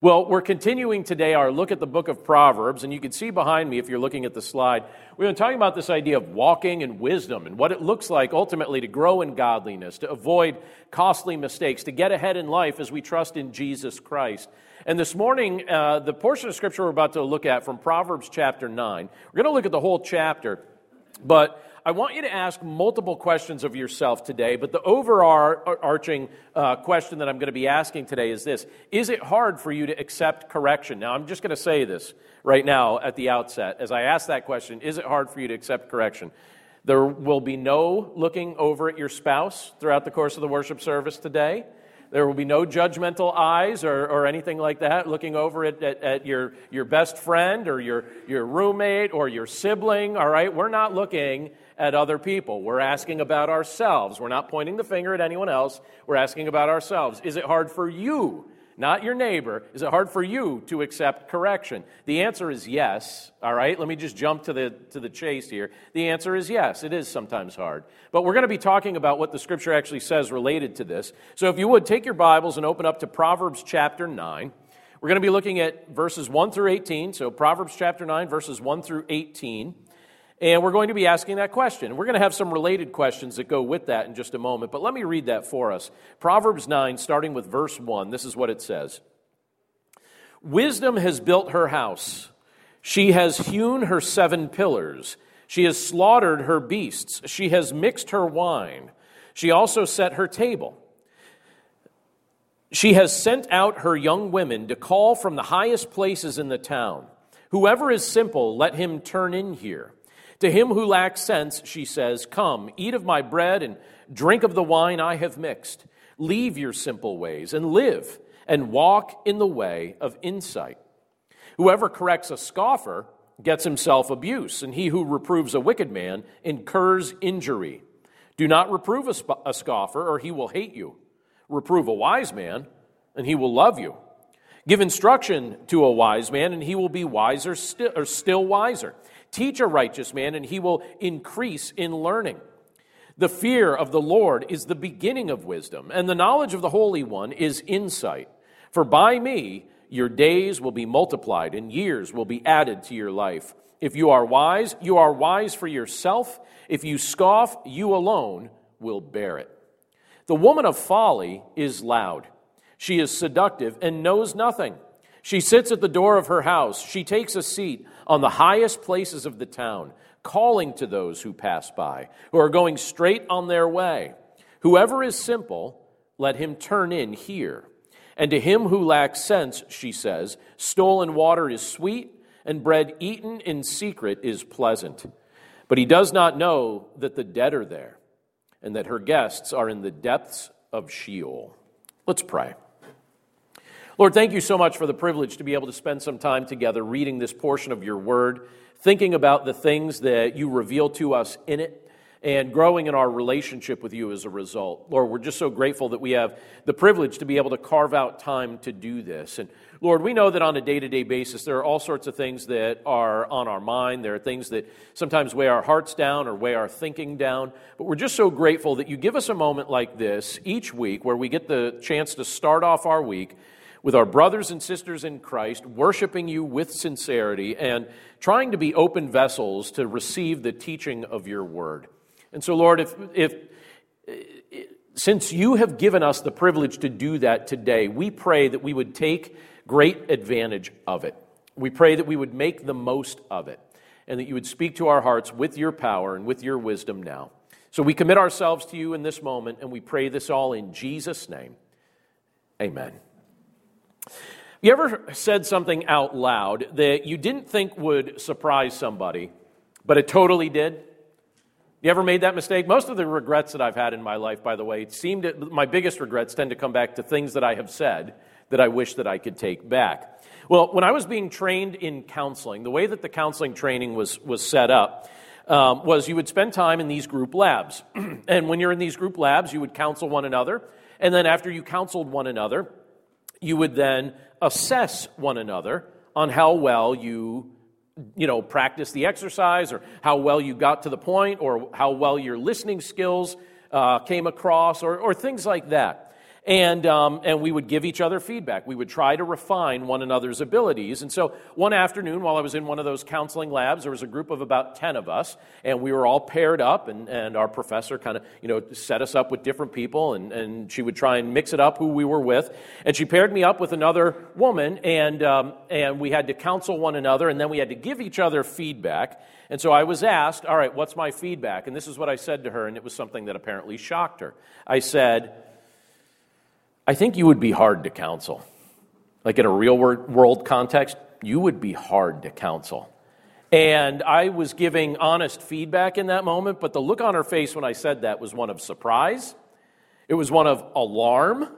Well, we're continuing today our look at the book of Proverbs, and you can see behind me if you're looking at the slide, we've been talking about this idea of walking in wisdom and what it looks like ultimately to grow in godliness, to avoid costly mistakes, to get ahead in life as we trust in Jesus Christ. And this morning, uh, the portion of scripture we're about to look at from Proverbs chapter 9, we're going to look at the whole chapter, but I want you to ask multiple questions of yourself today, but the overarching uh, question that I'm going to be asking today is this Is it hard for you to accept correction? Now, I'm just going to say this right now at the outset. As I ask that question, is it hard for you to accept correction? There will be no looking over at your spouse throughout the course of the worship service today. There will be no judgmental eyes or, or anything like that looking over at, at, at, your, your best friend or your, your roommate or your sibling, all right? We're not looking at other people. We're asking about ourselves. We're not pointing the finger at anyone else. We're asking about ourselves. Is it hard for you not your neighbor, is it hard for you to accept correction? The answer is yes. All right, let me just jump to the, to the chase here. The answer is yes, it is sometimes hard. But we're going to be talking about what the scripture actually says related to this. So if you would, take your Bibles and open up to Proverbs chapter 9. We're going to be looking at verses 1 through 18. So Proverbs chapter 9, verses 1 through 18. And we're going to be asking that question. We're going to have some related questions that go with that in just a moment, but let me read that for us. Proverbs 9, starting with verse 1, this is what it says Wisdom has built her house, she has hewn her seven pillars, she has slaughtered her beasts, she has mixed her wine, she also set her table. She has sent out her young women to call from the highest places in the town. Whoever is simple, let him turn in here. To him who lacks sense, she says, Come, eat of my bread and drink of the wine I have mixed. Leave your simple ways and live, and walk in the way of insight. Whoever corrects a scoffer gets himself abuse, and he who reproves a wicked man incurs injury. Do not reprove a, sp- a scoffer, or he will hate you. Reprove a wise man, and he will love you. Give instruction to a wise man, and he will be wiser, sti- or still wiser. Teach a righteous man, and he will increase in learning. The fear of the Lord is the beginning of wisdom, and the knowledge of the Holy One is insight. For by me your days will be multiplied, and years will be added to your life. If you are wise, you are wise for yourself. If you scoff, you alone will bear it. The woman of folly is loud. She is seductive and knows nothing. She sits at the door of her house. She takes a seat on the highest places of the town, calling to those who pass by, who are going straight on their way. Whoever is simple, let him turn in here. And to him who lacks sense, she says, stolen water is sweet, and bread eaten in secret is pleasant. But he does not know that the dead are there, and that her guests are in the depths of Sheol. Let's pray. Lord, thank you so much for the privilege to be able to spend some time together reading this portion of your word, thinking about the things that you reveal to us in it, and growing in our relationship with you as a result. Lord, we're just so grateful that we have the privilege to be able to carve out time to do this. And Lord, we know that on a day to day basis, there are all sorts of things that are on our mind. There are things that sometimes weigh our hearts down or weigh our thinking down. But we're just so grateful that you give us a moment like this each week where we get the chance to start off our week with our brothers and sisters in Christ, worshiping you with sincerity, and trying to be open vessels to receive the teaching of your word. And so, Lord, if, if since you have given us the privilege to do that today, we pray that we would take great advantage of it. We pray that we would make the most of it, and that you would speak to our hearts with your power and with your wisdom now. So we commit ourselves to you in this moment, and we pray this all in Jesus' name. Amen. You ever said something out loud that you didn't think would surprise somebody, but it totally did? You ever made that mistake? Most of the regrets that I've had in my life, by the way, it seemed to, my biggest regrets tend to come back to things that I have said that I wish that I could take back. Well, when I was being trained in counseling, the way that the counseling training was, was set up um, was you would spend time in these group labs. and when you're in these group labs, you would counsel one another. And then after you counseled one another, you would then assess one another on how well you you know practice the exercise or how well you got to the point or how well your listening skills uh, came across or, or things like that And, um, and we would give each other feedback. We would try to refine one another's abilities. And so one afternoon, while I was in one of those counseling labs, there was a group of about 10 of us, and we were all paired up, and, and our professor kind of, you know, set us up with different people, and, and she would try and mix it up who we were with. And she paired me up with another woman, and, um, and we had to counsel one another, and then we had to give each other feedback. And so I was asked, All right, what's my feedback? And this is what I said to her, and it was something that apparently shocked her. I said, I think you would be hard to counsel. Like in a real world context, you would be hard to counsel. And I was giving honest feedback in that moment, but the look on her face when I said that was one of surprise, it was one of alarm,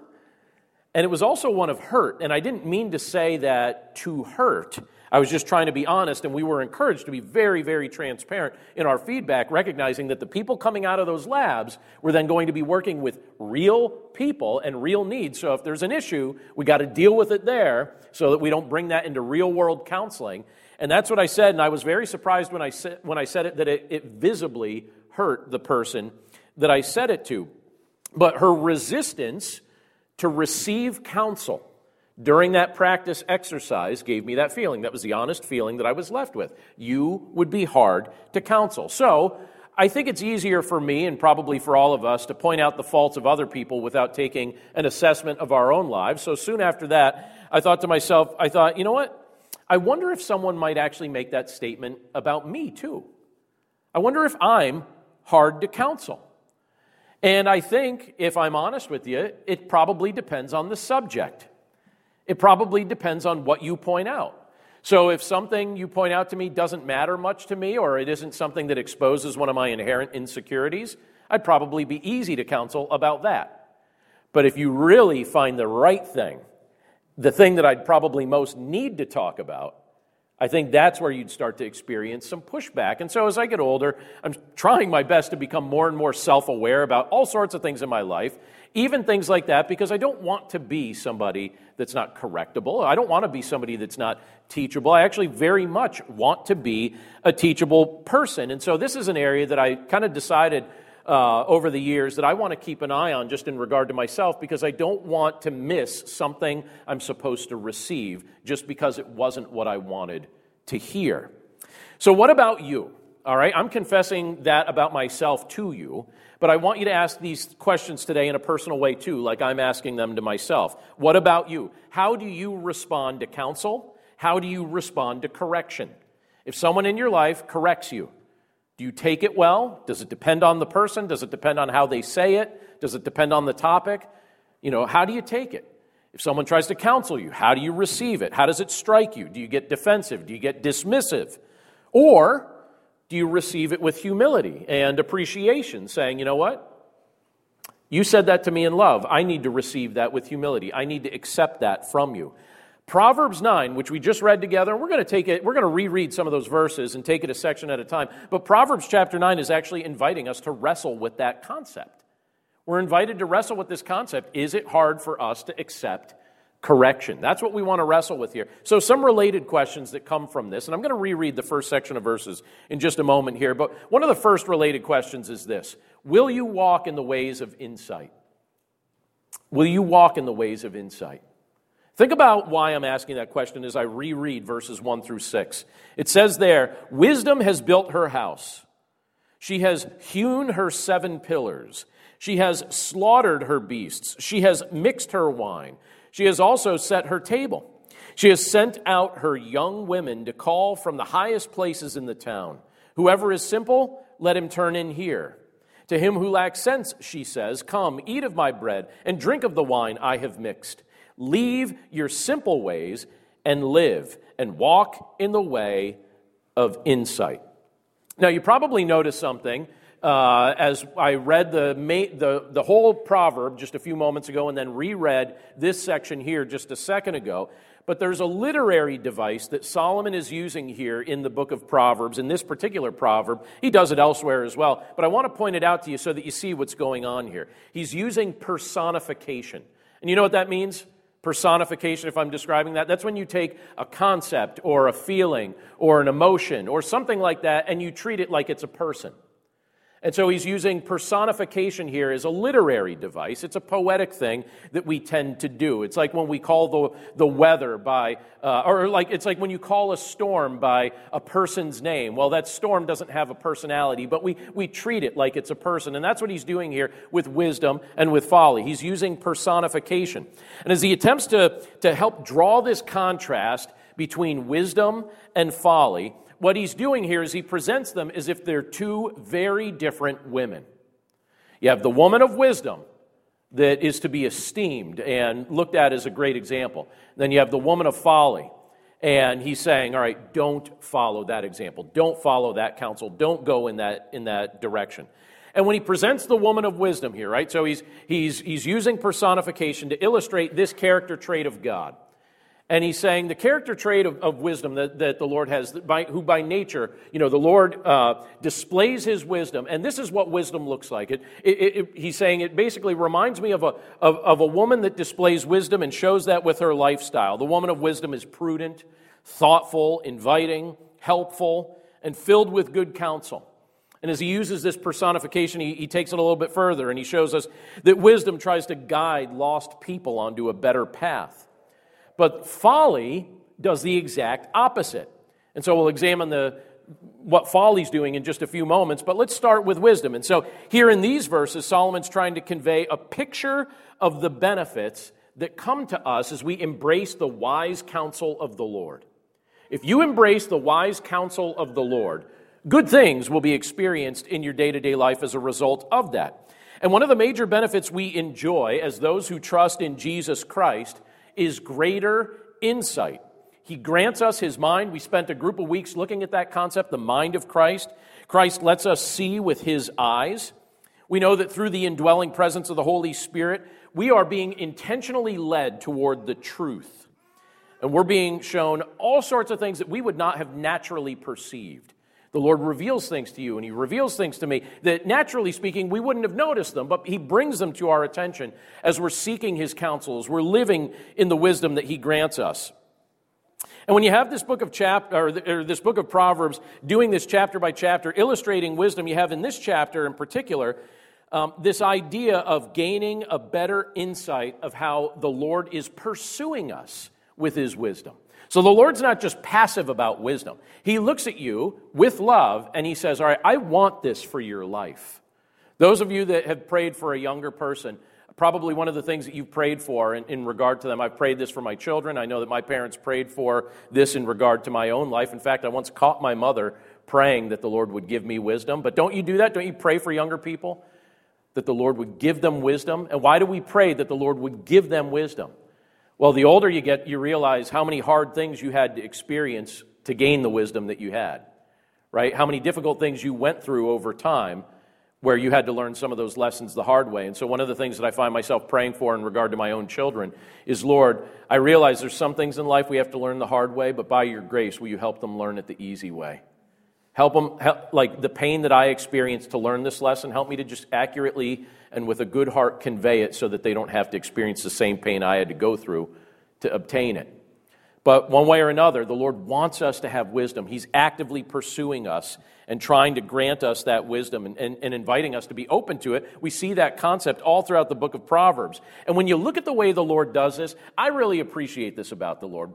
and it was also one of hurt. And I didn't mean to say that to hurt. I was just trying to be honest, and we were encouraged to be very, very transparent in our feedback, recognizing that the people coming out of those labs were then going to be working with real people and real needs. So if there's an issue, we got to deal with it there so that we don't bring that into real world counseling. And that's what I said, and I was very surprised when I said, when I said it that it, it visibly hurt the person that I said it to. But her resistance to receive counsel during that practice exercise gave me that feeling. That was the honest feeling that I was left with. You would be hard to counsel. So, I think it's easier for me and probably for all of us to point out the faults of other people without taking an assessment of our own lives. So soon after that, I thought to myself, I thought, you know what? I wonder if someone might actually make that statement about me too. I wonder if I'm hard to counsel. And I think, if I'm honest with you, it probably depends on the subject. It probably depends on what you point out. So if something you point out to me doesn't matter much to me, or it isn't something that exposes one of my inherent insecurities, I'd probably be easy to counsel about that. But if you really find the right thing, the thing that I'd probably most need to talk about, I think that's where you'd start to experience some pushback. And so as I get older, I'm trying my best to become more and more self aware about all sorts of things in my life, even things like that, because I don't want to be somebody that's not correctable. I don't want to be somebody that's not teachable. I actually very much want to be a teachable person. And so this is an area that I kind of decided uh, over the years that I want to keep an eye on just in regard to myself because I don't want to miss something I'm supposed to receive just because it wasn't what I wanted to hear. So, what about you? All right, I'm confessing that about myself to you, but I want you to ask these questions today in a personal way too, like I'm asking them to myself. What about you? How do you respond to counsel? How do you respond to correction? If someone in your life corrects you, do you take it well? Does it depend on the person? Does it depend on how they say it? Does it depend on the topic? You know, how do you take it? If someone tries to counsel you, how do you receive it? How does it strike you? Do you get defensive? Do you get dismissive? Or do you receive it with humility and appreciation, saying, you know what? You said that to me in love. I need to receive that with humility. I need to accept that from you. Proverbs 9, which we just read together, we're going to take it, we're going to reread some of those verses and take it a section at a time. But Proverbs chapter 9 is actually inviting us to wrestle with that concept. We're invited to wrestle with this concept. Is it hard for us to accept correction? That's what we want to wrestle with here. So, some related questions that come from this, and I'm going to reread the first section of verses in just a moment here. But one of the first related questions is this Will you walk in the ways of insight? Will you walk in the ways of insight? Think about why I'm asking that question as I reread verses 1 through 6. It says there, Wisdom has built her house. She has hewn her seven pillars. She has slaughtered her beasts. She has mixed her wine. She has also set her table. She has sent out her young women to call from the highest places in the town. Whoever is simple, let him turn in here. To him who lacks sense, she says, Come, eat of my bread, and drink of the wine I have mixed. Leave your simple ways and live and walk in the way of insight. Now, you probably noticed something uh, as I read the, the, the whole proverb just a few moments ago and then reread this section here just a second ago. But there's a literary device that Solomon is using here in the book of Proverbs, in this particular proverb. He does it elsewhere as well. But I want to point it out to you so that you see what's going on here. He's using personification. And you know what that means? personification, if I'm describing that. That's when you take a concept or a feeling or an emotion or something like that and you treat it like it's a person. And so he's using personification here as a literary device. It's a poetic thing that we tend to do. It's like when we call the, the weather by, uh, or like it's like when you call a storm by a person's name. Well, that storm doesn't have a personality, but we, we treat it like it's a person. And that's what he's doing here with wisdom and with folly. He's using personification. And as he attempts to, to help draw this contrast between wisdom and folly, what he's doing here is he presents them as if they're two very different women. You have the woman of wisdom that is to be esteemed and looked at as a great example. Then you have the woman of folly. And he's saying, all right, don't follow that example. Don't follow that counsel. Don't go in that, in that direction. And when he presents the woman of wisdom here, right, so he's, he's, he's using personification to illustrate this character trait of God. And he's saying the character trait of, of wisdom that, that the Lord has, by, who by nature, you know, the Lord uh, displays his wisdom. And this is what wisdom looks like. It, it, it, he's saying it basically reminds me of a, of, of a woman that displays wisdom and shows that with her lifestyle. The woman of wisdom is prudent, thoughtful, inviting, helpful, and filled with good counsel. And as he uses this personification, he, he, takes it a little bit further and he shows us that wisdom tries to guide lost people onto a better path. But folly does the exact opposite. And so we'll examine the, what folly's doing in just a few moments, but let's start with wisdom. And so here in these verses, Solomon's trying to convey a picture of the benefits that come to us as we embrace the wise counsel of the Lord. If you embrace the wise counsel of the Lord, good things will be experienced in your day to day life as a result of that. And one of the major benefits we enjoy as those who trust in Jesus Christ is greater insight. He grants us his mind. We spent a group of weeks looking at that concept, the mind of Christ. Christ lets us see with his eyes. We know that through the indwelling presence of the Holy Spirit, we are being intentionally led toward the truth. And we're being shown all sorts of things that we would not have naturally perceived. The Lord reveals things to you, and He reveals things to me that, naturally speaking, we wouldn't have noticed them, but He brings them to our attention as we're seeking His counsel, as we're living in the wisdom that He grants us. And when you have this book of chapter or, this book of Proverbs doing this chapter by chapter, illustrating wisdom, you have in this chapter in particular um, this idea of gaining a better insight of how the Lord is pursuing us with His wisdom. So the Lord's not just passive about wisdom. He looks at you with love and he says, All right, I want this for your life. Those of you that have prayed for a younger person, probably one of the things that you've prayed for in, in, regard to them. I've prayed this for my children. I know that my parents prayed for this in regard to my own life. In fact, I once caught my mother praying that the Lord would give me wisdom. But don't you do that? Don't you pray for younger people? That the Lord would give them wisdom? And why do we pray that the Lord would give them wisdom? Well, the older you get, you realize how many hard things you had to experience to gain the wisdom that you had, right? How many difficult things you went through over time where you had to learn some of those lessons the hard way. And so, one of the things that I find myself praying for in regard to my own children is Lord, I realize there's some things in life we have to learn the hard way, but by your grace, will you help them learn it the easy way? Help them, help, like the pain that I experienced to learn this lesson, help me to just accurately and with a good heart convey it so that they don't have to experience the same pain I had to go through to obtain it. But one way or another, the Lord wants us to have wisdom. He's actively pursuing us and trying to grant us that wisdom and, and, and, inviting us to be open to it. We see that concept all throughout the book of Proverbs. And when you look at the way the Lord does this, I really appreciate this about the Lord.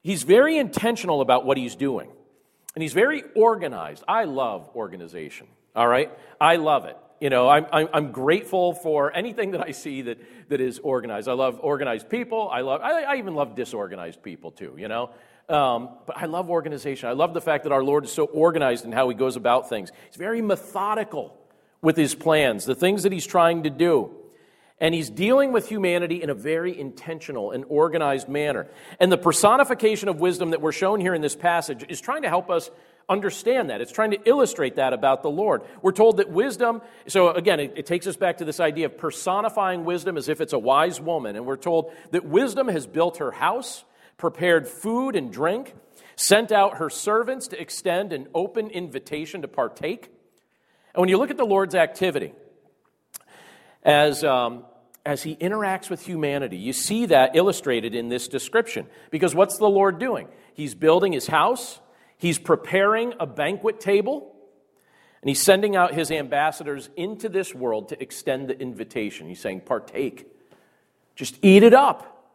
He's very intentional about what he's doing, and he's very organized. I love organization, all right? I love it. You know, I'm, I'm, grateful for anything that I see that, that is organized. I love organized people. I, love, I, I even love disorganized people too, you know. Um, but I love organization. I love the fact that our Lord is so organized in how he goes about things. He's very methodical with his plans, the things that he's trying to do. And he's dealing with humanity in a very intentional and organized manner. And the personification of wisdom that we're shown here in this passage is trying to help us understand that. It's trying to illustrate that about the Lord. We're told that wisdom, so again, it, it, takes us back to this idea of personifying wisdom as if it's a wise woman. And we're told that wisdom has built her house, prepared food and drink, sent out her servants to extend an open invitation to partake. And when you look at the Lord's activity, as, um, as he interacts with humanity, you see that illustrated in this description. Because what's the Lord doing? He's building his house, He's preparing a banquet table. And he's sending out his ambassadors into this world to extend the invitation. He's saying, partake. Just eat it up.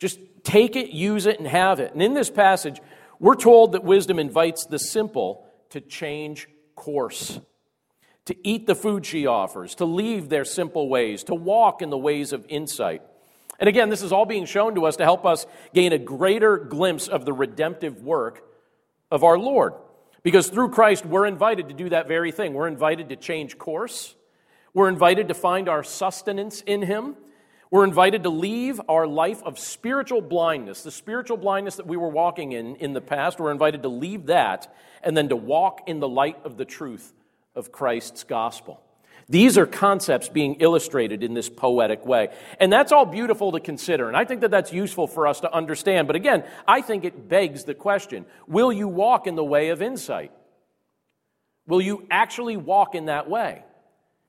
Just take it, use it, and have it. And in this passage, we're told that wisdom invites the simple to change course, to eat the food she offers, to leave their simple ways, to walk in the ways of insight. And again, this is all being shown to us to help us gain a greater glimpse of the redemptive work of our Lord. Because through Christ, we're invited to do that very thing. We're invited to change course. We're invited to find our sustenance in Him. We're invited to leave our life of spiritual blindness, the spiritual blindness that we were walking in in the past. We're invited to leave that and then to walk in the light of the truth of Christ's gospel. These are concepts being illustrated in this poetic way. And that's all beautiful to consider. And I think that that's useful for us to understand. But again, I think it begs the question will you walk in the way of insight? Will you actually walk in that way?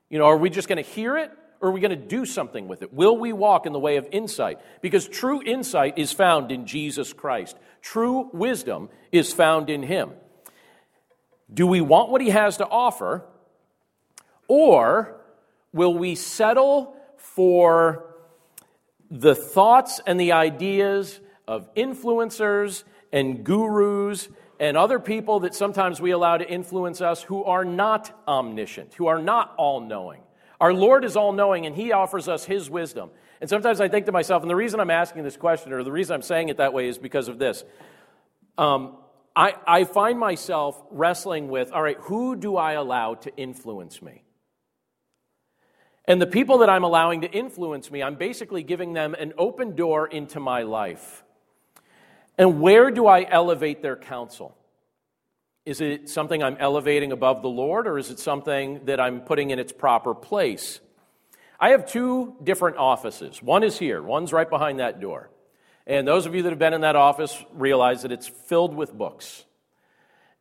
You know, are we just going to hear it or are we going to do something with it? Will we walk in the way of insight? Because true insight is found in Jesus Christ, true wisdom is found in Him. Do we want what He has to offer? Or will we settle for the thoughts and the ideas of influencers and gurus and other people that sometimes we allow to influence us who are not omniscient, who are not all knowing? Our Lord is all knowing and He offers us His wisdom. And sometimes I think to myself, and the reason I'm asking this question, or the reason I'm saying it that way, is because of this. Um, I, I find myself wrestling with all right, who do I allow to influence me? And the people that I'm allowing to influence me, I'm basically giving them an open door into my life. And where do I elevate their counsel? Is it something I'm elevating above the Lord, or is it something that I'm putting in its proper place? I have two different offices. One is here, one's right behind that door. And those of you that have been in that office realize that it's filled with books.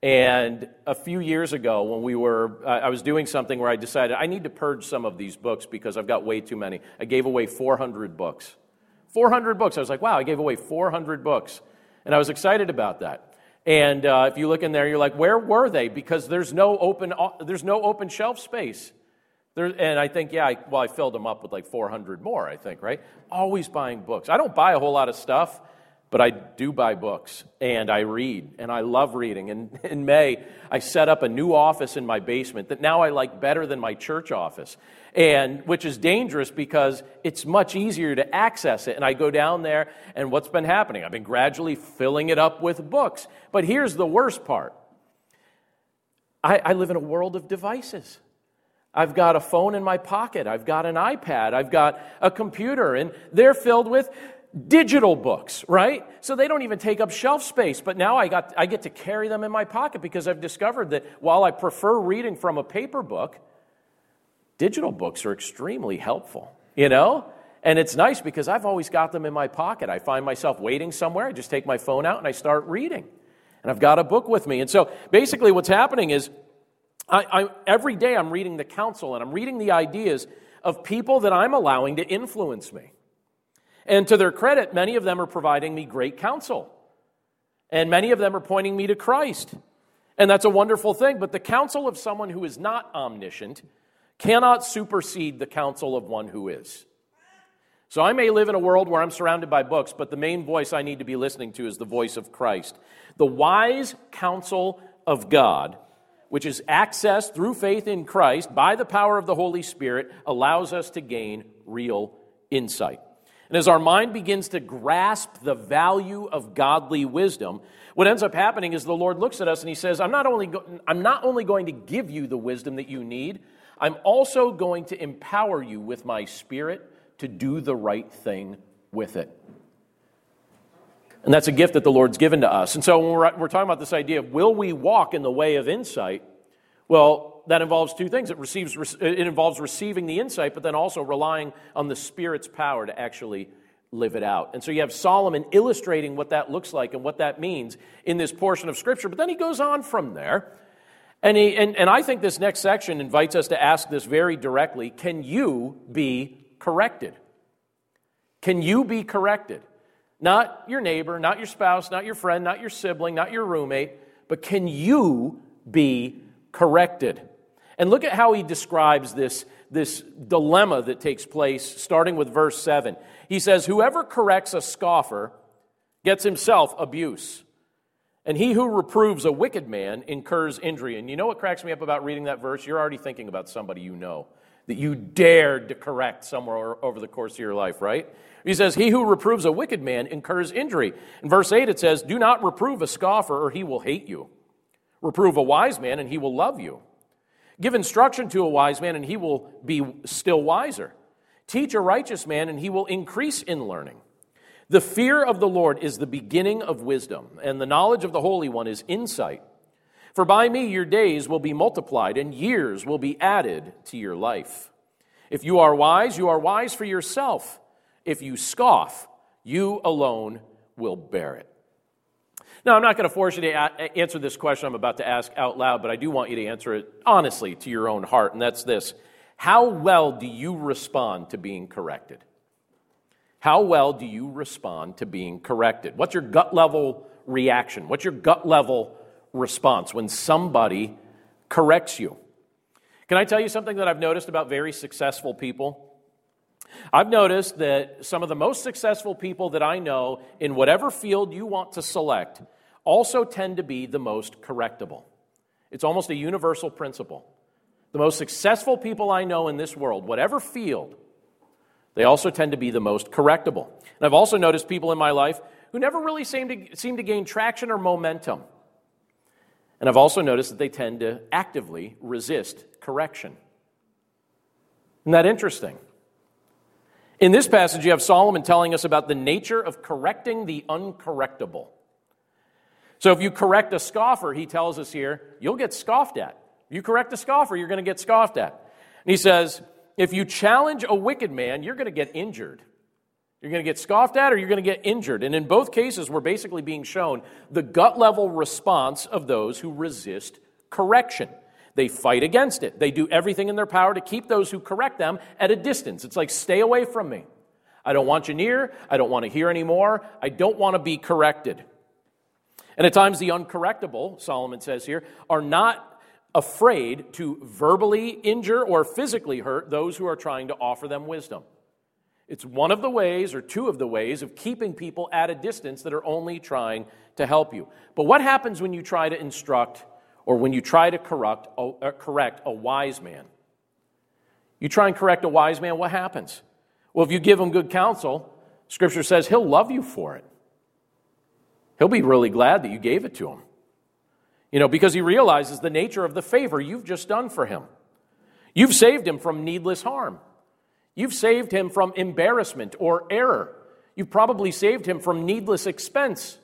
And a few years ago, when we were, I was doing something where I decided I need to purge some of these books because I've got way too many. I gave away 400 books. 400 books. I was like, wow, I gave away 400 books. And I was excited about that. And uh, if you look in there, you're like, where were they? Because there's no open, uh, there's no open shelf space. There, and I think, yeah, I, well, I filled them up with like 400 more, I think, right? Always buying books. I don't buy a whole lot of stuff. But I do buy books and I read and I love reading. And in May, I set up a new office in my basement that now I like better than my church office. And which is dangerous because it's much easier to access it. And I go down there, and what's been happening? I've been gradually filling it up with books. But here's the worst part I, I live in a world of devices. I've got a phone in my pocket. I've got an iPad. I've got a computer, and they're filled with digital books, right? So they don't even take up shelf space. But now I, got, I get to carry them in my pocket because I've discovered that while I prefer reading from a paper book, digital books are extremely helpful, you know? And it's nice because I've always got them in my pocket. I find myself waiting somewhere, I just take my phone out and I start reading. And I've got a book with me. And so basically, what's happening is I, I, every day I'm reading the counsel and I'm reading the ideas of people that I'm allowing to influence me. And to their credit, many of them are providing me great counsel. And many of them are pointing me to Christ. And that's a wonderful thing. But the counsel of someone who is not omniscient cannot supersede the counsel of one who is. So I may live in a world where I'm surrounded by books, but the main voice I need to be listening to is the voice of Christ. The wise counsel of God, which is accessed through faith in Christ by the power of the Holy Spirit, allows us to gain real insight. And as our mind begins to grasp the value of godly wisdom, what ends up happening is the Lord looks at us and he says, I'm not only, go- I'm not only going to give you the wisdom that you need, I'm also going to empower you with my spirit to do the right thing with it. And that's a gift that the Lord's given to us. And so when we're, we're talking about this idea of will we walk in the way of insight, well, that involves two things. It, receives, it involves receiving the insight, but then also relying on the Spirit's power to actually live it out. And so you have Solomon illustrating what that looks like and what that means in this portion of Scripture. But then he goes on from there. And, he, and, and I think this next section invites us to ask this very directly Can you be corrected? Can you be corrected? Not your neighbor, not your spouse, not your friend, not your sibling, not your roommate, but can you be corrected? And look at how he describes this, this dilemma that takes place, starting with verse 7. He says, Whoever corrects a scoffer gets himself abuse. And he who reproves a wicked man incurs injury. And you know what cracks me up about reading that verse? You're already thinking about somebody you know that you dared to correct somewhere over the course of your life, right? He says, He who reproves a wicked man incurs injury. In verse 8, it says, Do not reprove a scoffer, or he will hate you. Reprove a wise man, and he will love you. Give instruction to a wise man, and he will be still wiser. Teach a righteous man, and he will increase in learning. The fear of the Lord is the beginning of wisdom, and the knowledge of the Holy One is insight. For by me your days will be multiplied, and years will be added to your life. If you are wise, you are wise for yourself. If you scoff, you alone will bear it. Now, I'm not going to force you to a- answer this question I'm about to ask out loud, but I do want you to answer it honestly to your own heart, and that's this How well do you respond to being corrected? How well do you respond to being corrected? What's your gut level reaction? What's your gut level response when somebody corrects you? Can I tell you something that I've noticed about very successful people? I've noticed that some of the most successful people that I know in whatever field you want to select also tend to be the most correctable. It's almost a universal principle. The most successful people I know in this world, whatever field, they also tend to be the most correctable. And I've also noticed people in my life who never really seem to, seem to gain traction or momentum. And I've also noticed that they tend to actively resist correction. Isn't that interesting? In this passage, you have Solomon telling us about the nature of correcting the uncorrectable. So if you correct a scoffer, he tells us here, you'll get scoffed at. If You correct a scoffer, you're going to get scoffed at. And he says, if you challenge a wicked man, you're going to get injured. You're going to get scoffed at or you're going to get injured. And in both cases, we're basically being shown the gut level response of those who resist correction. They fight against it. They do everything in their power to keep those who correct them at a distance. It's like, stay away from me. I don't want you near. I don't want to hear anymore. I don't want to be corrected. And at times, the uncorrectable, Solomon says here, are not afraid to verbally injure or physically hurt those who are trying to offer them wisdom. It's one of the ways, or two of the ways, of keeping people at a distance that are only trying to help you. But what happens when you try to instruct or when you try to correct, uh, correct a wise man? You try and correct a wise man, what happens? Well, if you give him good counsel, Scripture says he'll love you for it. He'll be really glad that you gave it to him. You know, because he realizes the nature of the favor you've just done for him. You've saved him from needless harm. You've saved him from embarrassment or error. You've probably saved him from needless expense.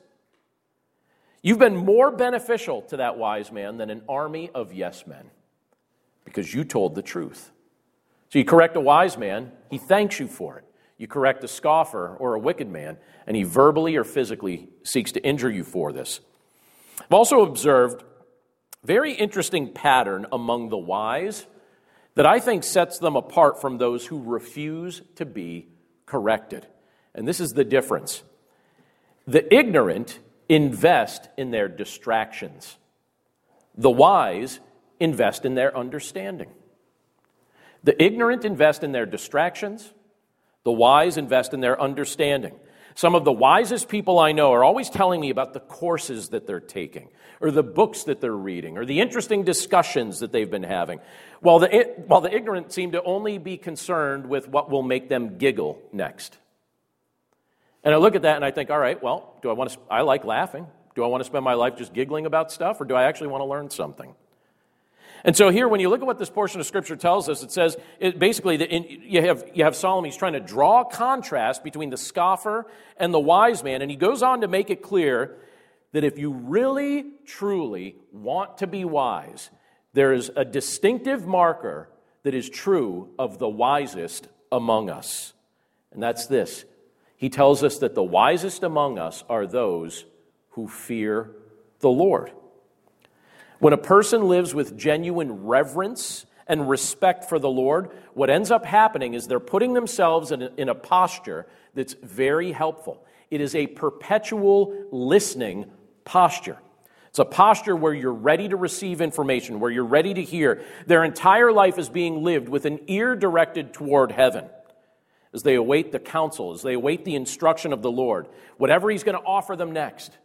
You've been more beneficial to that wise man than an army of yes men because you told the truth. So you correct a wise man, he thanks you for it. You correct a scoffer or a wicked man, and he verbally or physically seeks to injure you for this. I've also observed very interesting pattern among the wise that I think sets them apart from those who refuse to be corrected. And this is the difference. The ignorant invest in their distractions. The wise invest in their understanding. The ignorant invest in their distractions. The wise invest in their understanding. Some of the wisest people I know are always telling me about the courses that they're taking, or the books that they're reading, or the interesting discussions that they've been having, while the, while the ignorant seem to only be concerned with what will make them giggle next. And I look at that and I think, all right, well, do I want to, I like laughing. Do I want to spend my life just giggling about stuff, or do I actually want to learn something? And so here, when you look at what this portion of Scripture tells us, it says it basically that in, you, have, you have Solomon, he's trying to draw a contrast between the scoffer and the wise man. And he goes on to make it clear that if you really, truly want to be wise, there is a distinctive marker that is true of the wisest among us. And that's this He tells us that the wisest among us are those who fear the Lord. When a person lives with genuine reverence and respect for the Lord, what ends up happening is they're putting themselves in a, in a posture that's very helpful. It is a perpetual listening posture. It's a posture where you're ready to receive information, where you're ready to hear. Their entire life is being lived with an ear directed toward heaven as they await the counsel, as they await the instruction of the Lord, whatever He's going to offer them next.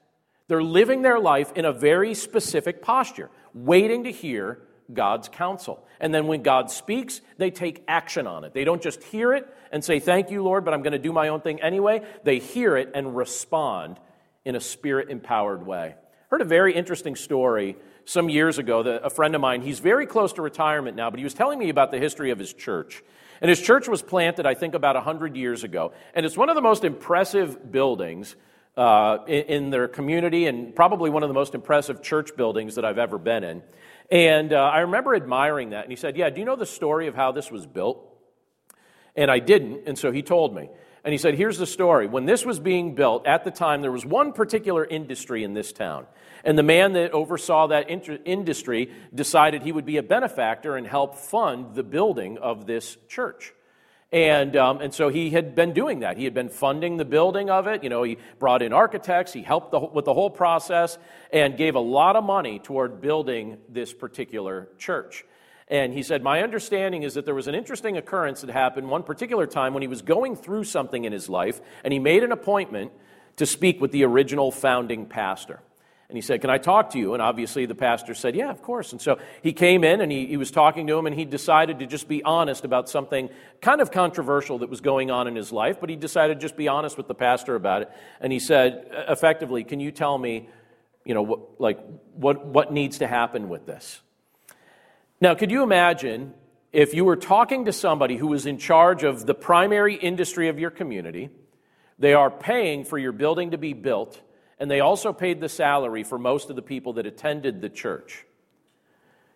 They're living their life in a very specific posture, waiting to hear God's counsel. And then when God speaks, they take action on it. They don't just hear it and say, Thank you, Lord, but I'm going to do my own thing anyway. They hear it and respond in a spirit empowered way. Heard a very interesting story some years ago. That a friend of mine, he's very close to retirement now, but he was telling me about the history of his church. And his church was planted, I think, about 100 years ago. And it's one of the most impressive buildings uh, in, in, their community and probably one of the most impressive church buildings that I've ever been in. And uh, I remember admiring that. And he said, Yeah, do you know the story of how this was built? And I didn't. And so he told me. And he said, Here's the story. When this was being built, at the time, there was one particular industry in this town. And the man that oversaw that industry decided he would be a benefactor and help fund the building of this church. And, um, and so he had been doing that. He had been funding the building of it. You know, he brought in architects, he helped the, with the whole process, and gave a lot of money toward building this particular church. And he said, My understanding is that there was an interesting occurrence that happened one particular time when he was going through something in his life, and he made an appointment to speak with the original founding pastor. And he said, Can I talk to you? And obviously the pastor said, Yeah, of course. And so he came in and he, he was talking to him, and he decided to just be honest about something kind of controversial that was going on in his life, but he decided to just be honest with the pastor about it. And he said, effectively, Can you tell me, you know, what, like, what, what needs to happen with this? Now, could you imagine if you were talking to somebody who was in charge of the primary industry of your community? They are paying for your building to be built and they also paid the salary for most of the people that attended the church.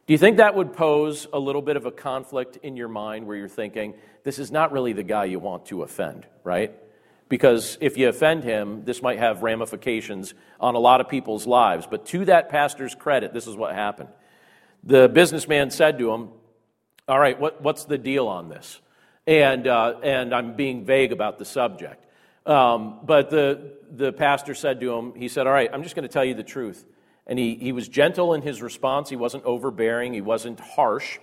Do you think that would pose a little bit of a conflict in your mind where you're thinking, this is not really the guy you want to offend, right? Because if you offend him, this might have ramifications on a lot of people's lives. But to that pastor's credit, this is what happened. The businessman said to him, All right, what, what's the deal on this? And, uh, and I'm being vague about the subject. Um, but the, the pastor said to him, he said, All right, I'm just going to tell you the truth. And he, he was gentle in his response. He wasn't overbearing, he wasn't harsh,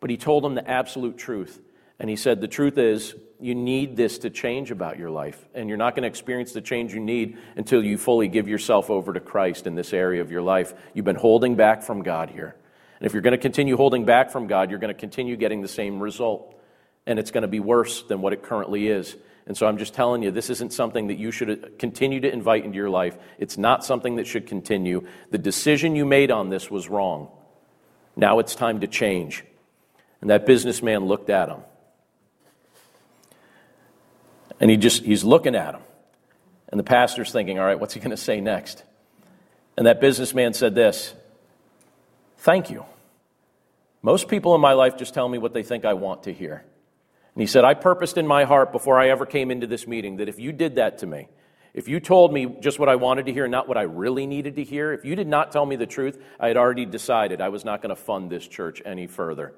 but he told him the absolute truth. And he said, The truth is, you need this to change about your life. And you're not going to experience the change you need until you fully give yourself over to Christ in this area of your life. You've been holding back from God here. And if you're going to continue holding back from God, you're going to continue getting the same result. And it's going to be worse than what it currently is. And so I'm just telling you, this isn't something that you should uh, continue to invite into your life. It's not something that should continue. The decision you made on this was wrong. Now it's time to change. And that businessman looked at him. And he just, he's looking at him. And the pastor's thinking, all right, what's he going to say next? And that businessman said this Thank you. Most people in my life just tell me what they think I want to hear. And he said, I purposed in my heart before I ever came into this meeting that if you did that to me, if you told me just what I wanted to hear, not what I really needed to hear, if you did not tell me the truth, I had already decided I was not going to fund this church any further.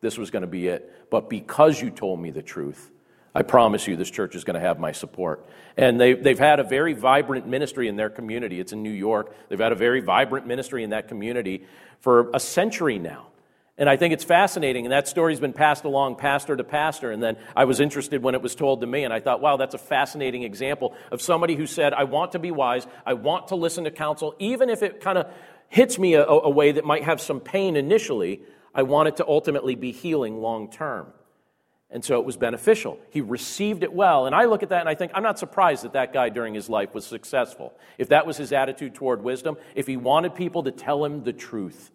This was going to be it. But because you told me the truth, I promise you this church is going to have my support. And they, they've had a very vibrant ministry in their community. It's in New York. They've had a very vibrant ministry in that community for a century now. And I think it's fascinating, and that story's been passed along pastor to pastor. And then I was interested when it was told to me, and I thought, wow, that's a fascinating example of somebody who said, I want to be wise, I want to listen to counsel, even if it kind of hits me a, a way that might have some pain initially, I want it to ultimately be healing long term. And so it was beneficial. He received it well. And I look at that and I think, I'm not surprised that that guy during his life was successful. If that was his attitude toward wisdom, if he wanted people to tell him the truth,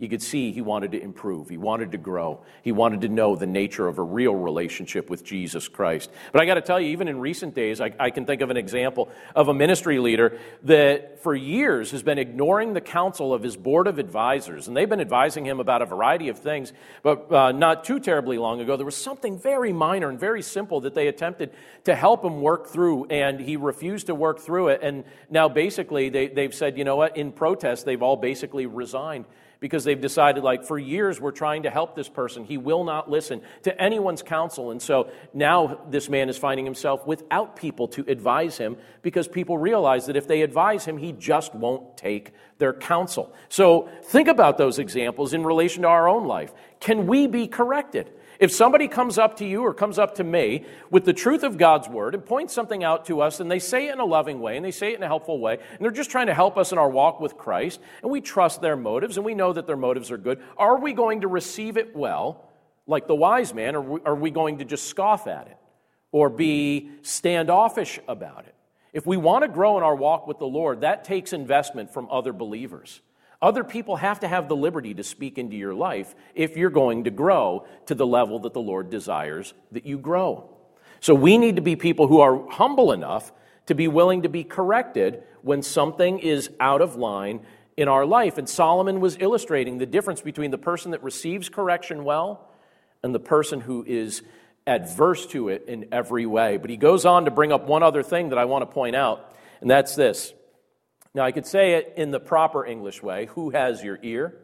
you could see he wanted to improve. He wanted to grow. He wanted to know the nature of a real relationship with Jesus Christ. But I got to tell you, even in recent days, I, I, can think of an example of a ministry leader that for years has been ignoring the counsel of his board of advisors. And they've been advising him about a variety of things. But uh, not too terribly long ago, there was something very minor and very simple that they attempted to help him work through. And he refused to work through it. And now basically, they, they've said, you know what, in protest, they've all basically resigned because they've decided, like, for years we're trying to help this person. He will not listen to anyone's counsel. And so now this man is finding himself without people to advise him because people realize that if they advise him, he just won't take their counsel. So think about those examples in relation to our own life. Can we be corrected? If somebody comes up to you or comes up to me with the truth of God's word and points something out to us, and they say it in a loving way and they say it in a helpful way, and they're just trying to help us in our walk with Christ, and we trust their motives and we know that their motives are good, are we going to receive it well, like the wise man, or are we going to just scoff at it or be standoffish about it? If we want to grow in our walk with the Lord, that takes investment from other believers. Other people have to have the liberty to speak into your life if you're going to grow to the level that the Lord desires that you grow. So we need to be people who are humble enough to be willing to be corrected when something is out of line in our life. And Solomon was illustrating the difference between the person that receives correction well and the person who is adverse to it in every way. But he goes on to bring up one other thing that I want to point out, and that's this now, I could say it in the proper English way who has your ear?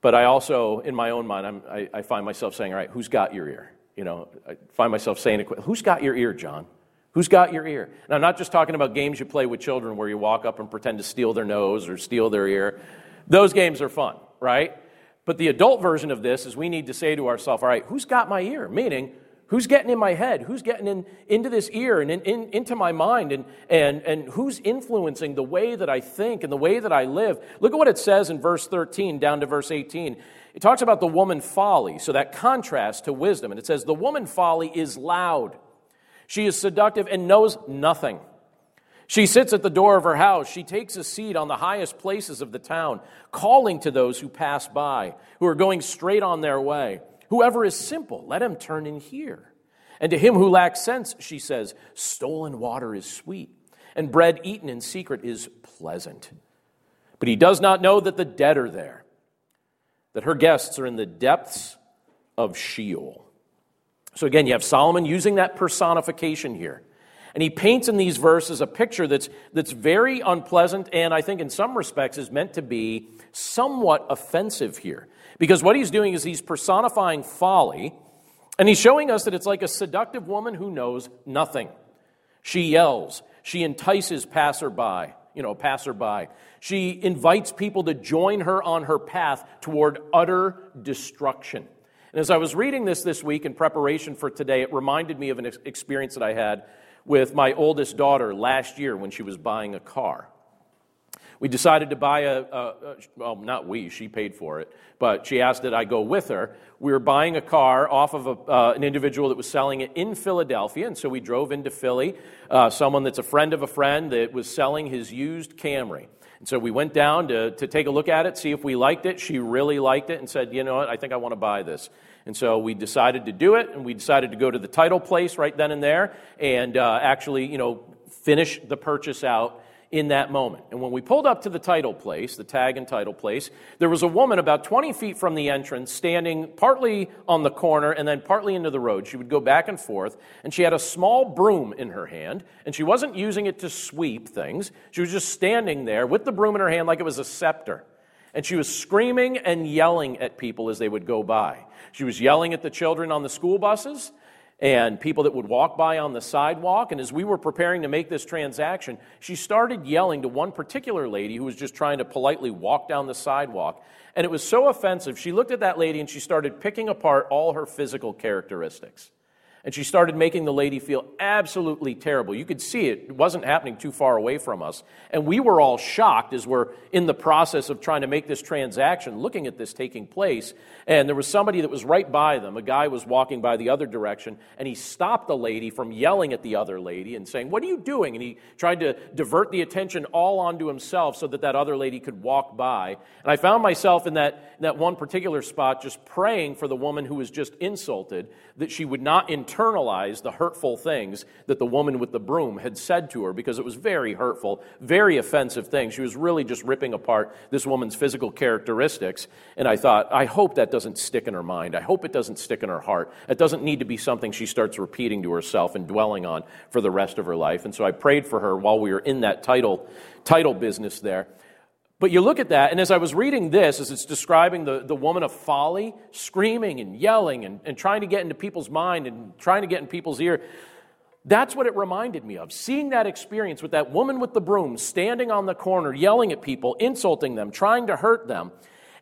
But I also, in my own mind, I, I find myself saying, all right, who's got your ear? You know, I find myself saying, who's got your ear, John? Who's got your ear? And I'm not just talking about games you play with children where you walk up and pretend to steal their nose or steal their ear. Those games are fun, right? But the adult version of this is we need to say to ourselves, all right, who's got my ear? Meaning, Who's getting in my head? Who's getting in, into this ear and in, in, into my mind? And, and, and who's influencing the way that I think and the way that I live? Look at what it says in verse 13 down to verse 18. It talks about the woman folly, so that contrast to wisdom. And it says, The woman folly is loud. She is seductive and knows nothing. She sits at the door of her house. She takes a seat on the highest places of the town, calling to those who pass by, who are going straight on their way. Whoever is simple, let him turn in here. And to him who lacks sense, she says, stolen water is sweet, and bread eaten in secret is pleasant. But he does not know that the dead are there, that her guests are in the depths of Sheol. So again, you have Solomon using that personification here. And he paints in these verses a picture that's, that's very unpleasant and I think in some respects is meant to be somewhat offensive here. Because what he's doing is he's personifying folly, and he's showing us that it's like a seductive woman who knows nothing. She yells, she entices passerby, you know, passerby. She invites people to join her on her path toward utter destruction. And as I was reading this this week in preparation for today, it reminded me of an experience that I had with my oldest daughter last year when she was buying a car. We decided to buy a, a, a, well, not we, she paid for it, but she asked that I go with her. We were buying a car off of a, uh, an individual that was selling it in Philadelphia, and so we drove into Philly, uh, someone that's a friend of a friend that was selling his used Camry. And so we went down to, to take a look at it, see if we liked it. She really liked it and said, you know what, I think I want to buy this. And so we decided to do it, and we decided to go to the title place right then and there and uh, actually, you know, finish the purchase out in that moment. And when we pulled up to the title place, the tag and title place, there was a woman about 20 feet from the entrance standing partly on the corner and then partly into the road. She would go back and forth, and she had a small broom in her hand, and she wasn't using it to sweep things. She was just standing there with the broom in her hand like it was a scepter. And she was screaming and yelling at people as they would go by. She was yelling at the children on the school buses and people that would walk by on the sidewalk. And as we were preparing to make this transaction, she started yelling to one particular lady who was just trying to politely walk down the sidewalk. And it was so offensive, she looked at that lady and she started picking apart all her physical characteristics. And she started making the lady feel absolutely terrible. You could see it, it wasn't happening too far away from us. And we were all shocked as we're in the process of trying to make this transaction, looking at this taking place. And there was somebody that was right by them. A guy was walking by the other direction, and he stopped the lady from yelling at the other lady and saying, What are you doing? And he tried to divert the attention all onto himself so that that other lady could walk by. And I found myself in that, in that one particular spot just praying for the woman who was just insulted that she would not internalize the hurtful things that the woman with the broom had said to her because it was very hurtful, very offensive things. She was really just ripping apart this woman's physical characteristics. And I thought, I hope that doesn't stick in her mind. I hope it doesn't stick in her heart. It doesn't need to be something she starts repeating to herself and dwelling on for the rest of her life. And so I prayed for her while we were in that title, title business there. But you look at that, and as I was reading this, as it's describing the, the woman of folly, screaming and yelling and, and trying to get into people's mind and trying to get in people's ear, that's what it reminded me of. Seeing that experience with that woman with the broom standing on the corner, yelling at people, insulting them, trying to hurt them.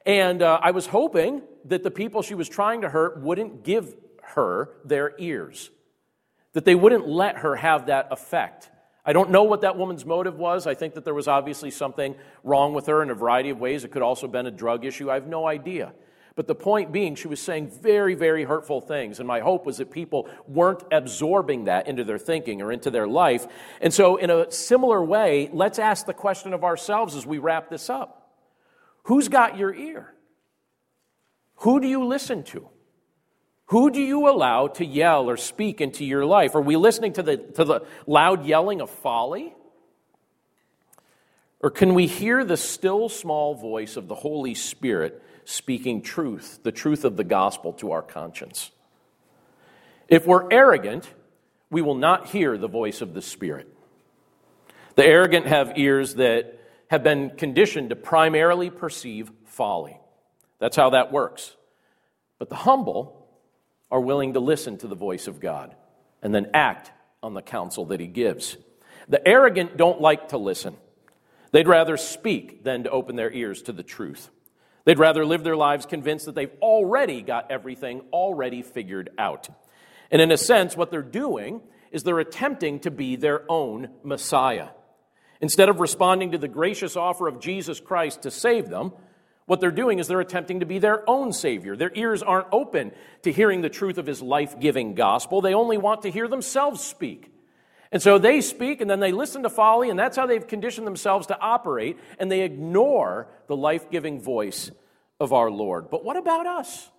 And uh, I was hoping that the people she was trying to hurt wouldn't give her their ears, that they wouldn't let her have that effect. I don't know what that woman's motive was. I think that there was obviously something wrong with her in a variety of ways. It could also have been a drug issue. I have no idea. But the point being, she was saying very, very hurtful things. And my hope was that people weren't absorbing that into their thinking or into their life. And so, in a similar way, let's ask the question of ourselves as we wrap this up Who's got your ear? Who do you listen to? Who do you allow to yell or speak into your life? Are we listening to the, to the loud yelling of folly? Or can we hear the still small voice of the Holy Spirit speaking truth, the truth of the gospel to our conscience? If we're arrogant, we will not hear the voice of the Spirit. The arrogant have ears that have been conditioned to primarily perceive folly. That's how that works. But the humble are willing to listen to the voice of God and then act on the counsel that He gives. The arrogant don't like to listen. They'd rather speak than to open their ears to the truth. They'd rather live their lives convinced that they've already got everything already figured out. And in a sense, what they're doing is they're attempting to be their own Messiah. Instead of responding to the gracious offer of Jesus Christ to save them, what they're doing is they're attempting to be their own Savior. Their ears aren't open to hearing the truth of His life giving gospel. They only want to hear themselves speak. And so they speak and then they listen to folly, and that's how they've conditioned themselves to operate, and they ignore the life giving voice of our Lord. But what about us?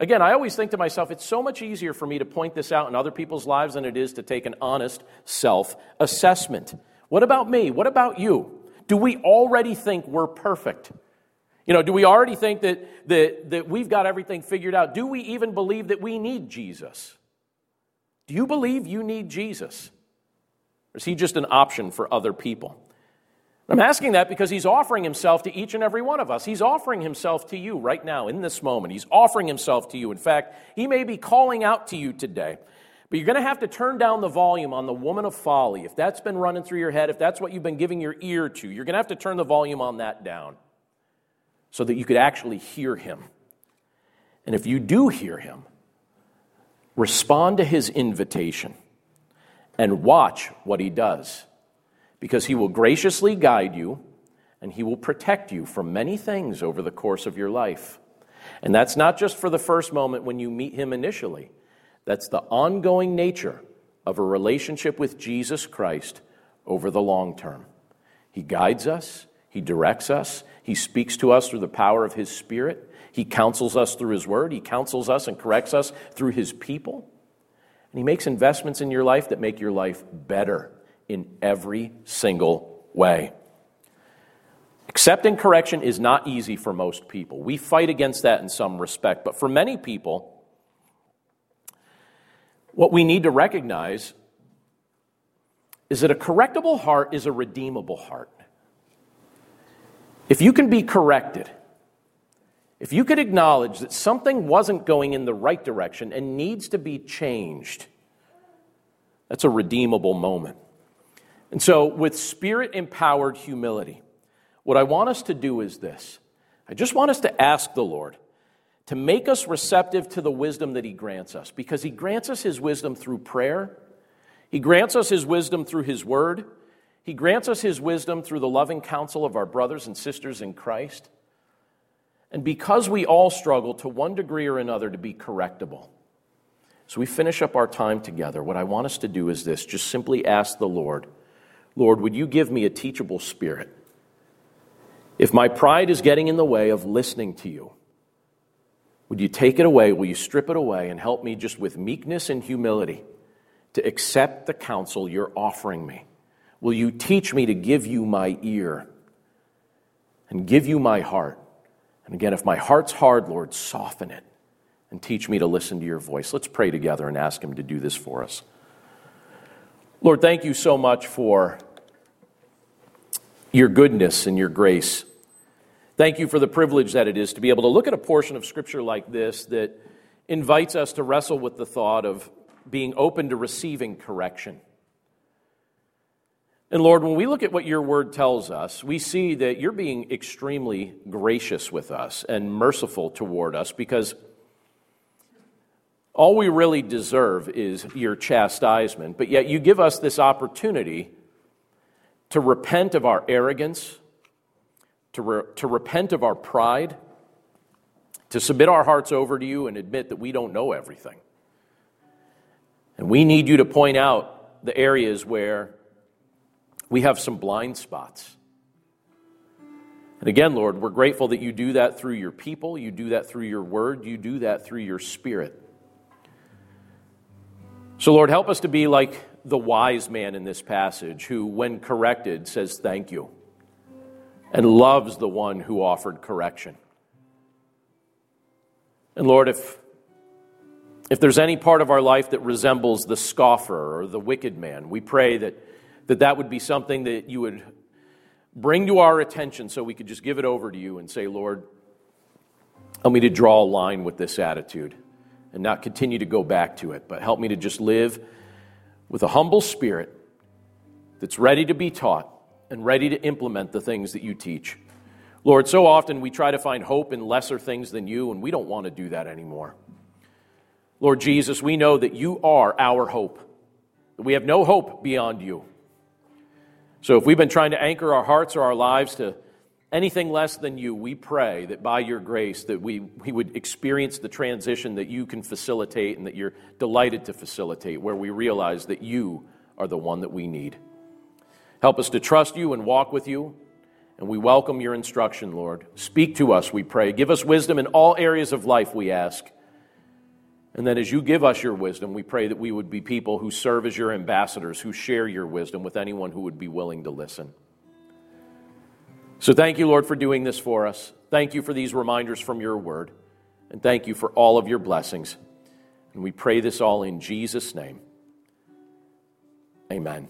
Again, I always think to myself, it's so much easier for me to point this out in other people's lives than it is to take an honest self assessment. What about me? What about you? Do we already think we're perfect? You know, do we already think that, that, that we've got everything figured out? Do we even believe that we need Jesus? Do you believe you need Jesus? Or is he just an option for other people? I'm asking that because he's offering himself to each and every one of us. He's offering himself to you right now, in this moment. He's offering himself to you. In fact, he may be calling out to you today. But you're going to have to turn down the volume on the woman of folly. If that's been running through your head, if that's what you've been giving your ear to, you're going to have to turn the volume on that down so that you could actually hear him. And if you do hear him, respond to his invitation and watch what he does, because he will graciously guide you and he will protect you from many things over the course of your life. And that's not just for the first moment when you meet him initially, that's the ongoing nature of a relationship with Jesus Christ over the long term. He guides us, he directs us, he speaks to us through the power of His Spirit. He counsels us through His Word. He counsels us and corrects us through His people. And He makes investments in your life that make your life better in every single way. Accepting correction is not easy for most people. We fight against that in some respect. But for many people, what we need to recognize is that a correctable heart is a redeemable heart. If you can be corrected, if you could acknowledge that something wasn't going in the right direction and needs to be changed, that's a redeemable moment. And so, with spirit empowered humility, what I want us to do is this I just want us to ask the Lord to make us receptive to the wisdom that He grants us, because He grants us His wisdom through prayer, He grants us His wisdom through His word. He grants us His wisdom through the loving counsel of our brothers and sisters in Christ. And because we all struggle to one degree or another to be correctable, so we finish up our time together, what I want us to do is this just simply ask the Lord, Lord, would you give me a teachable spirit? If my pride is getting in the way of listening to you, would you take it away? Will you strip it away and help me just with meekness and humility to accept the counsel you're offering me? Will you teach me to give you my ear and give you my heart? And again, if my heart's hard, Lord, soften it and teach me to listen to your voice. Let's pray together and ask Him to do this for us. Lord, thank you so much for your goodness and your grace. Thank you for the privilege that it is to be able to look at a portion of Scripture like this that invites us to wrestle with the thought of being open to receiving correction. And Lord, when we look at what your word tells us, we see that you're being extremely gracious with us and merciful toward us because all we really deserve is your chastisement. But yet you give us this opportunity to repent of our arrogance, to, re- to repent of our pride, to submit our hearts over to you and admit that we don't know everything. And we need you to point out the areas where we have some blind spots. And again, Lord, we're grateful that you do that through your people, you do that through your word, you do that through your spirit. So, Lord, help us to be like the wise man in this passage who, when corrected, says thank you and loves the one who offered correction. And Lord, if, if there's any part of our life that resembles the scoffer or the wicked man, we pray that that that would be something that you would bring to our attention so we could just give it over to you and say, Lord, help me to draw a line with this attitude and not continue to go back to it, but help me to just live with a humble spirit that's ready to be taught and ready to implement the things that you teach. Lord, so often we try to find hope in lesser things than you, and we don't want to do that anymore. Lord Jesus, we know that you are our hope, that we have no hope beyond you. So if we've been trying to anchor our hearts or our lives to anything less than you, we pray that by your grace that we, we would experience the transition that you can facilitate and that you're delighted to facilitate, where we realize that you are the one that we need. Help us to trust you and walk with you, and we welcome your instruction, Lord. Speak to us, we pray. Give us wisdom in all areas of life, we ask. And then, as you give us your wisdom, we pray that we would be people who serve as your ambassadors, who share your wisdom with anyone who would be willing to listen. So, thank you, Lord, for doing this for us. Thank you for these reminders from your word. And thank you for all of your blessings. And we pray this all in Jesus' name. Amen.